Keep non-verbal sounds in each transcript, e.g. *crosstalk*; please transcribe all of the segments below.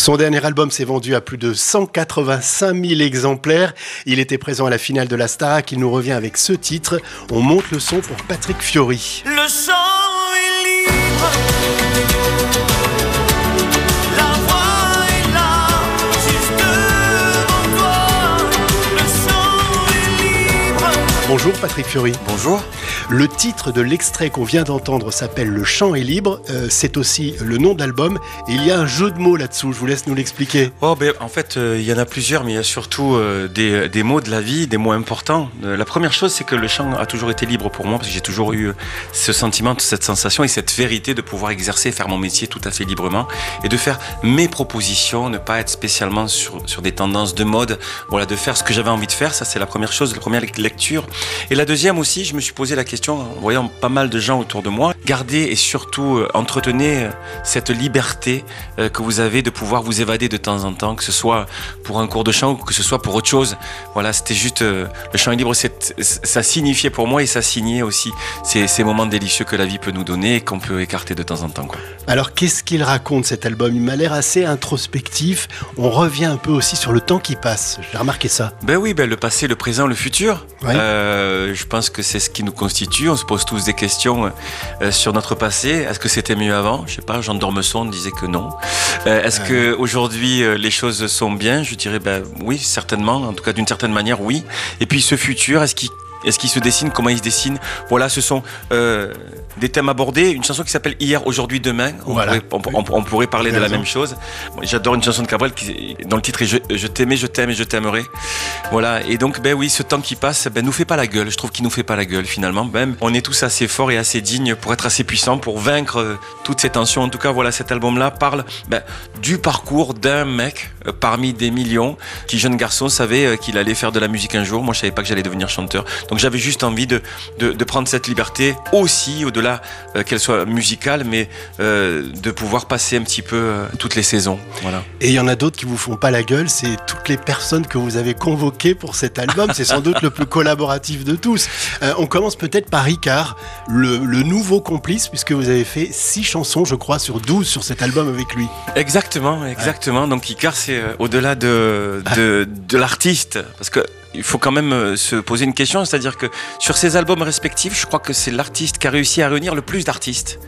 Son dernier album s'est vendu à plus de 185 000 exemplaires. Il était présent à la finale de la Starac. Il nous revient avec ce titre. On monte le son pour Patrick Fiori. Bonjour Patrick Fiori. Bonjour. Le titre de l'extrait qu'on vient d'entendre s'appelle Le chant est libre. Euh, c'est aussi le nom de l'album. Et il y a un jeu de mots là-dessous. Je vous laisse nous l'expliquer. Oh, ben, en fait, euh, il y en a plusieurs, mais il y a surtout euh, des, des mots de la vie, des mots importants. La première chose, c'est que le chant a toujours été libre pour moi, parce que j'ai toujours eu ce sentiment, cette sensation et cette vérité de pouvoir exercer, faire mon métier tout à fait librement et de faire mes propositions, ne pas être spécialement sur, sur des tendances de mode, voilà, de faire ce que j'avais envie de faire. Ça, c'est la première chose, la première lecture. Et la deuxième aussi, je me suis posé la question, en voyant pas mal de gens autour de moi, garder et surtout euh, entretenez euh, cette liberté euh, que vous avez de pouvoir vous évader de temps en temps, que ce soit pour un cours de chant ou que ce soit pour autre chose. Voilà, c'était juste le chant est libre, ça signifiait pour moi et ça signait aussi ces, ces moments délicieux que la vie peut nous donner et qu'on peut écarter de temps en temps. Quoi. Alors qu'est-ce qu'il raconte cet album? Il m'a l'air assez introspectif. On revient un peu aussi sur le temps qui passe. J'ai remarqué ça. Ben oui, ben le passé, le présent, le futur. Euh, je pense que c'est ce qui nous constitue. On se pose tous des questions euh, sur notre passé. Est-ce que c'était mieux avant? Je sais pas. Jean Dormesson disait que non. Euh, Est-ce que aujourd'hui euh, les choses sont bien? Je dirais ben oui, certainement. En tout cas, d'une certaine manière, oui. Et puis ce futur, est-ce qu'il est-ce qu'il se dessine Comment il se dessine Voilà, ce sont euh, des thèmes abordés. Une chanson qui s'appelle Hier, aujourd'hui, demain. On, Voilà. pourrait, on- on- on pourrait parler de la même chose. J'adore une chanson de Cabrel qui, dont le titre est Je, je t'aimais, je t'aime et je t'aimerai. Voilà. Et donc, ben oui, ce temps qui passe, ben nous fait pas la gueule. Je trouve qu'il nous fait pas la gueule finalement. Même, on est tous assez forts et assez dignes pour être assez puissants pour vaincre euh, toutes ces tensions. En tout cas, voilà, cet album-là parle ben, du parcours d'un mec euh, parmi des millions qui, jeune garçon, savait euh, qu'il allait faire de la musique un jour. Moi, je savais pas que j'allais devenir chanteur. Donc, j'avais juste envie de, de, de prendre cette liberté aussi, au-delà euh, qu'elle soit musicale, mais euh, de pouvoir passer un petit peu euh, toutes les saisons. Voilà. Et il y en a d'autres qui vous font pas la gueule. C'est toutes les personnes que vous avez convoquées pour cet album. C'est sans doute le plus collaboratif de tous. On commence peut-être par Ricard, le, le nouveau complice, puisque vous avez fait six chansons, je crois, sur 12 sur cet album avec lui. Exactement, exactement. Donc Icar, c'est au-delà de, de, de l'artiste, parce que il faut quand même se poser une question, c'est-à-dire que sur ces albums respectifs, je crois que c'est l'artiste qui a réussi à réunir le plus d'artistes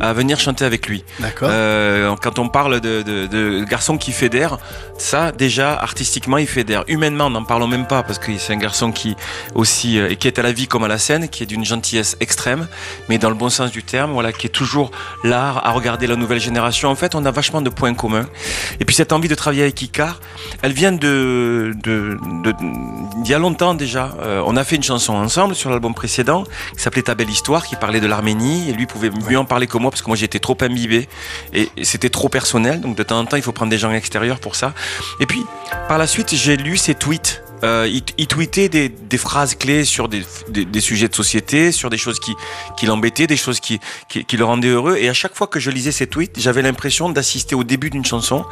à venir chanter avec lui. D'accord Euh, quand on parle de, de, de garçon qui fédère, ça déjà artistiquement il fédère. Humainement, n'en parlons même pas parce que c'est un garçon qui aussi euh, et qui est à la vie comme à la scène, qui est d'une gentillesse extrême, mais dans le bon sens du terme, voilà, qui est toujours là à regarder la nouvelle génération. En fait, on a vachement de points communs. Et puis cette envie de travailler avec Icar, elle vient de- d'il y a longtemps déjà. Euh, on a fait une chanson ensemble sur l'album précédent qui s'appelait Ta belle histoire, qui parlait de l'Arménie et lui pouvait mieux en parler que parce que moi j'étais trop imbibé et, c'était trop personnel. Donc de temps en temps, il faut prendre des gens extérieurs pour ça. Et puis par la suite, j'ai lu ses tweets. Euh, il, il tweetait des, phrases clés sur des, sujets de société, sur des choses qui, l'embêtaient, des choses qui, le rendaient heureux. Et à chaque fois que je lisais ces tweets, j'avais l'impression d'assister au début d'une chanson,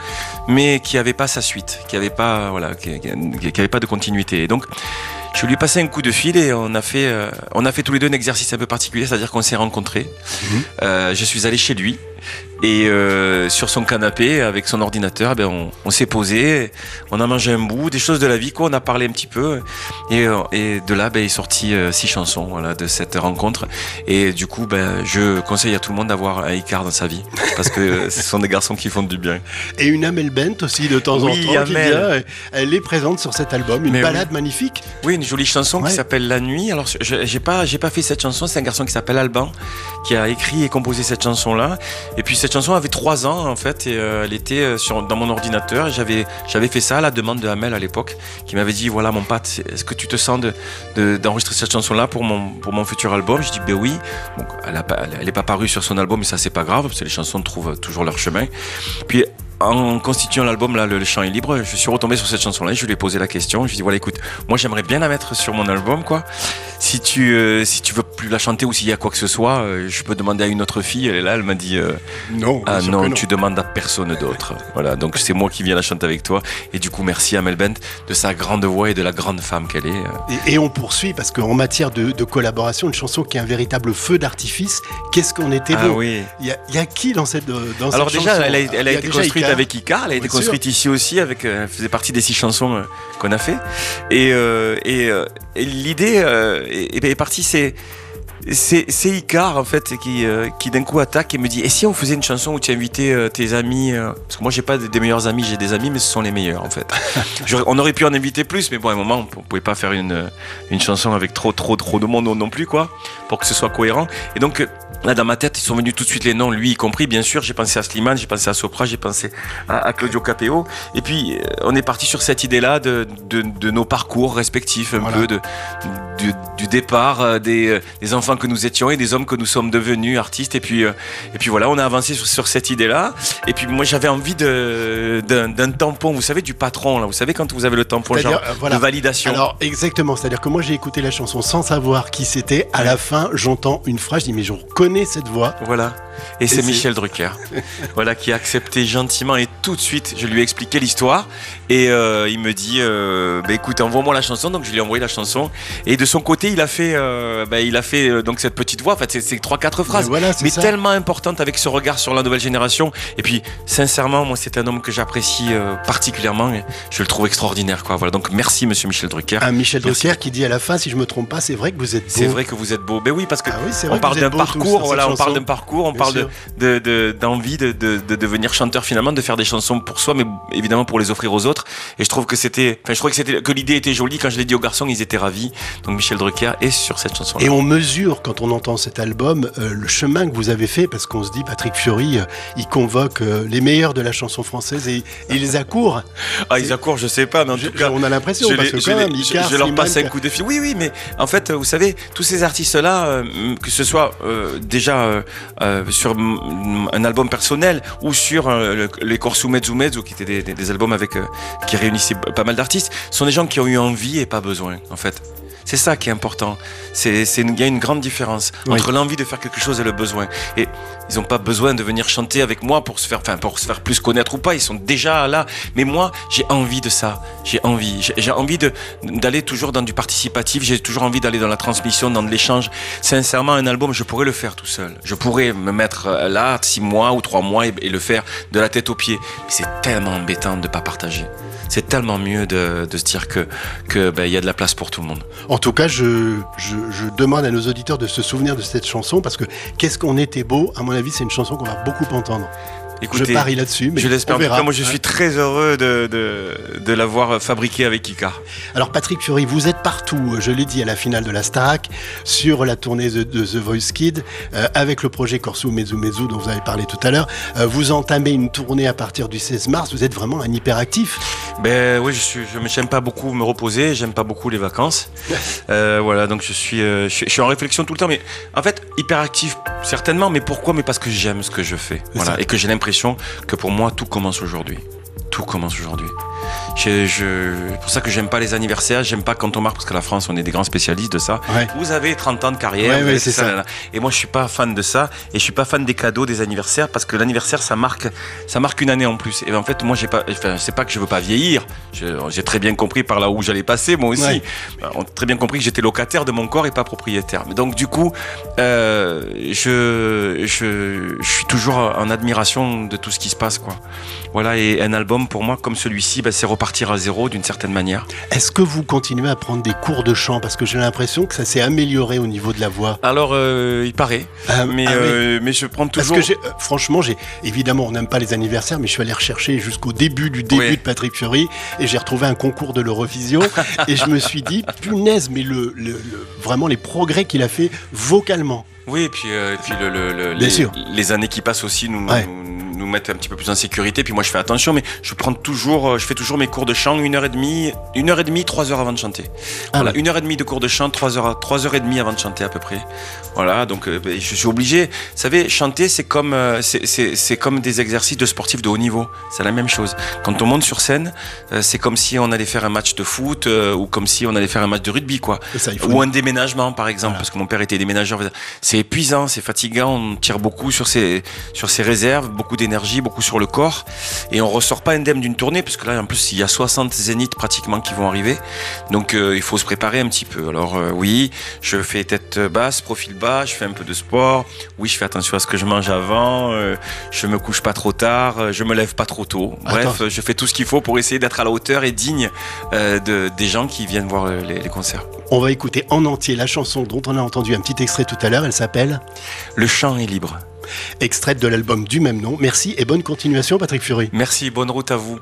mais qui avait pas sa suite, qui avait pas, voilà, qui, qui- pas de continuité. Donc, je lui ai passé un coup de fil et on a fait, euh, on a fait tous les deux un exercice un peu particulier, c'est-à-dire qu'on s'est rencontrés. Mhm. Euh, je suis allé chez lui et euh, sur son canapé avec son ordinateur, ben on, on s'est posé, on a mangé un bout, des choses de la vie, quoi. On a parlé un petit peu et, euh, et de là, ben, est sorti euh, six chansons, voilà, de cette rencontre. Et du coup, ben, je conseille à tout le monde d'avoir un Icar dans sa vie parce que *laughs* ce sont des garçons qui font du bien. Et une Amel Bent aussi de temps Oui, en temps qui vient. Elle est présente sur cet album, une Mais balade magnifique. Oui, une jolie chanson Ouais. qui s'appelle La Nuit. Alors, je- j'ai pas, pas fait cette chanson. C'est un garçon qui s'appelle Alban qui a écrit et composé cette chanson-là. Et puis cette chanson avait trois ans en fait, et euh, elle était euh, dans mon ordinateur. J'avais, fait ça à la demande de Hamel à l'époque, qui m'avait dit voilà mon c'est- est-ce que tu te sens de, de- d'enregistrer cette chanson-là pour mon, pour mon futur album? Je dis ben oui. Donc, elle, a pas, elle, elle est pas parue sur son album, mais ça c'est pas grave, parce que les chansons trouvent toujours leur chemin. Puis en constituant l'album, là, le, chant est libre, je suis retombé sur cette chanson-là, et je lui ai posé la question, je lui ai dit, voilà, écoute, moi j'aimerais bien la mettre sur mon album, quoi. Si tu, euh, si tu veux plus la chanter ou s'il y a quoi que ce soit, euh, je peux demander à une autre fille, elle est là, elle m'a dit, euh, Non, ah non, tu demandes à personne d'autre. *laughs* Voilà, donc c'est moi qui viens la chanter avec toi, et du coup, merci à Mel Bent de sa grande voix et de la grande femme qu'elle est. euh. Et, et on poursuit parce qu'en matière de, de collaboration, une chanson qui est un véritable feu d'artifice. Qu'est-ce qu'on était Ah beau. oui. Il y, a, il y a qui dans cette dans Alors cette déjà, chanson? elle a, elle a été construite. Avec Icar, elle a été Bien sûr. construite ici aussi, avec, euh, elle faisait partie des six chansons euh, qu'on a fait. Et, euh, et, et l'idée euh, est, est partie, c'est c'est Icar en fait qui, euh, qui d'un coup attaque et me dit et si on faisait une chanson où tu invitais tes amis parce que moi j'ai pas des des meilleurs amis j'ai des amis mais ce sont les meilleurs en fait *laughs* on aurait pu en inviter plus mais bon à un moment on pouvait pas faire une, une chanson avec trop trop trop de monde non- plus quoi pour que ce soit cohérent et donc Là, dans ma tête, ils sont venus tout de suite les noms, lui y compris, bien sûr. J'ai pensé à Slimane, j'ai pensé à Sopra, j'ai pensé à, à Claudio Capeo. Et puis, euh, on est parti sur cette idée-là de, de, de nos parcours respectifs, un Voilà. peu de, du, du départ euh, des, euh, des enfants que nous étions et des hommes que nous sommes devenus artistes. Et puis, et puis voilà, on a avancé sur, sur cette idée-là. Et puis, moi, j'avais envie de- d'un tampon, vous savez, du patron, là. Vous savez, quand vous avez le tampon, genre euh, voilà. de validation. Alors exactement, c'est-à-dire que moi j'ai écouté la chanson sans savoir qui c'était. À la fin, j'entends une phrase, je dis mais je reconnais cette voix. Voilà. Et c'est c'est- Michel Drucker. *laughs* voilà, qui a accepté gentiment et tout de suite, je lui ai expliqué l'histoire. Et euh, il me dit, euh, bah, écoute, envoie-moi la chanson. Donc je lui ai envoyé la chanson. Et de son côté, il a fait, euh, bah, il a fait euh, donc cette petite voix. En fait, c'est- trois, quatre Mais phrases. voilà, Mais tellement importante avec ce regard sur la nouvelle génération. Et puis, sincèrement, moi, c'est un homme que j'apprécie particulièrement. Et je le trouve extraordinaire, quoi. Voilà. Donc, merci, monsieur Michel Drucker. Un Michel Merci. Drucker qui dit à la fin, si je me trompe pas, c'est vrai que vous êtes beau. C'est vrai que vous êtes beau. Ben oui, parce que Ah oui, on parle d'un dans parcours, cette voilà, on parle d'un parcours, on Bien parle de- de- d'envie de, de, de devenir chanteur finalement, de faire des chansons pour soi, mais évidemment pour les offrir aux autres. Et je trouve que c'était, enfin, je trouvais que c'était, que l'idée était jolie. Quand je l'ai dit aux garçons, ils étaient ravis. Donc Michel Drucker est sur cette chanson. Et on mesure, quand on entend cet album, euh, le chemin que vous avez fait, parce qu'on se dit, Patrick Fiori, euh, il convoque euh, les meilleurs de la chanson française et, et il les accourt. Ah, ils accourent, je sais pas, mais en Je- tout cas. on a l'impression, parce que je quand même, je- Icar, je leur passe un coup de fil. Oui, oui, mais en fait, vous savez, tous ces artistes-là, que ce soit déjà euh, euh, sur un album personnel ou sur euh, le- les Corsu Mezzu Mezzu, qui étaient des, des- albums avec qui réunissaient pas mal d'artistes, sont des gens qui ont eu envie et pas besoin, en fait. C'est ça qui est important. Il y a une grande différence Oui. entre l'envie de faire quelque chose et le besoin. Et ils n'ont pas besoin de venir chanter avec moi pour se faire, enfin, pour se faire plus connaître ou pas. Ils sont déjà là. Mais moi, j'ai envie de ça. J'ai envie. J'ai, envie d'aller toujours dans du participatif. J'ai toujours envie d'aller dans la transmission, dans de l'échange. Sincèrement, un album, je pourrais le faire tout seul. Je pourrais me mettre euh, là, six mois ou trois mois et, et le faire de la tête aux pieds. Mais c'est tellement embêtant de pas partager. C'est tellement mieux de, de se dire que, que, ben, y a de la place pour tout le monde. En tout cas, je, je, je demande à nos auditeurs de se souvenir de cette chanson, parce que Qu'est-ce qu'on était beau, à mon avis, c'est une chanson qu'on va beaucoup entendre. Écoutez, je parie là-dessus, mais je l'espère. En moi, je suis très heureux de, de, de l'avoir fabriqué avec Ika. Alors Patrick Fury, vous êtes partout, je l'ai dit à la finale de la Starac, sur la tournée de, de The Voice Kid, euh, avec le projet Corso Mezzu Mezzu dont vous avez parlé tout à l'heure. Euh, vous entamez une tournée à partir du 16 mars, vous êtes vraiment un hyperactif. Ben oui, je suis, je j'aime pas beaucoup me reposer, j'aime pas beaucoup les vacances. *laughs* Euh, voilà, donc je suis, euh, je, suis- je suis en réflexion tout le temps, mais en fait hyperactif certainement, mais pourquoi? Mais parce que j'aime ce que je fais, voilà, et que j'ai l'impression que pour moi tout commence aujourd'hui. Tout commence aujourd'hui. Je, je, c'est pour ça que j'aime pas les anniversaires, j'aime pas quand on marque, parce que la France, on est des grands spécialistes de ça. Ouais. Vous avez 30 ans de carrière, Ouais, ouais, c'est ça. Et moi, je suis pas fan de ça, et je suis pas fan des cadeaux, des anniversaires, parce que l'anniversaire, ça marque, ça marque une année en plus. Et en fait, moi, j'ai pas, enfin, c'est pas que je veux pas vieillir. J'ai très bien compris par là où j'allais passer, moi aussi. Ouais. On a très bien compris que j'étais locataire de mon corps et pas propriétaire. Mais donc, du coup, euh, je, je, je suis toujours en admiration de tout ce qui se passe, quoi. Voilà, et un album pour moi comme celui-ci, bah, c'est repartir à zéro d'une certaine manière. Est-ce que vous continuez à prendre des cours de chant? Parce que j'ai l'impression que ça s'est amélioré au niveau de la voix. Alors, euh, il paraît, Ah, mais, ah oui. euh, mais je prends Parce toujours. que j'ai, euh, franchement, j'ai évidemment, on n'aime pas les anniversaires, mais je suis allé rechercher jusqu'au début du début Oui. de Patrick Fury et j'ai retrouvé un concours de l'Eurovision *laughs* et je me suis dit, punaise, mais le, le- le- vraiment les progrès qu'il a fait vocalement. Oui, et puis, euh, et puis le, le- le- Bien les, sûr. les années qui passent aussi nous, Ouais. nous, nous mettent un petit peu plus en sécurité. Puis moi, je fais attention, mais je prends toujours, euh, je fais toujours mes cours de chant une heure et demie, une heure et demie, trois heures avant de chanter. Ah voilà, une heure et demie de cours de chant, trois heures, trois heures et demie avant de chanter à peu près. Voilà, donc euh, ben, je suis obligé. Vous savez, chanter, c'est comme, euh, c'est- comme des exercices de sportifs de haut niveau. C'est la même chose. Quand on monte sur scène, euh, c'est comme si on allait faire un match de foot ou comme si on allait faire un match de rugby, quoi. Ça, Ou un déménagement, par exemple, Voilà. parce que mon père était déménageur. C'est épuisant, c'est fatigant, on tire beaucoup sur ses, sur ses réserves, beaucoup d'énergie. Beaucoup sur le corps. Et on ressort pas indemne d'une tournée, parce que là, en plus, il y a 60 zéniths pratiquement qui vont arriver. Donc, euh, il faut se préparer un petit peu. Alors, euh, oui, je fais tête basse, profil bas, je fais un peu de sport. Oui, je fais attention à ce que je mange avant. euh, je me couche pas trop tard, je me lève pas trop tôt. Bref, Attends. je fais tout ce qu'il faut pour essayer d'être à la hauteur et digne de, des gens qui viennent voir les, les concerts. On va écouter en entier la chanson dont on a entendu un petit extrait tout à l'heure. Elle s'appelle Le chant est libre. Extrait de l'album du même nom. Merci et bonne continuation, Patrick Fury. Merci, bonne route à vous.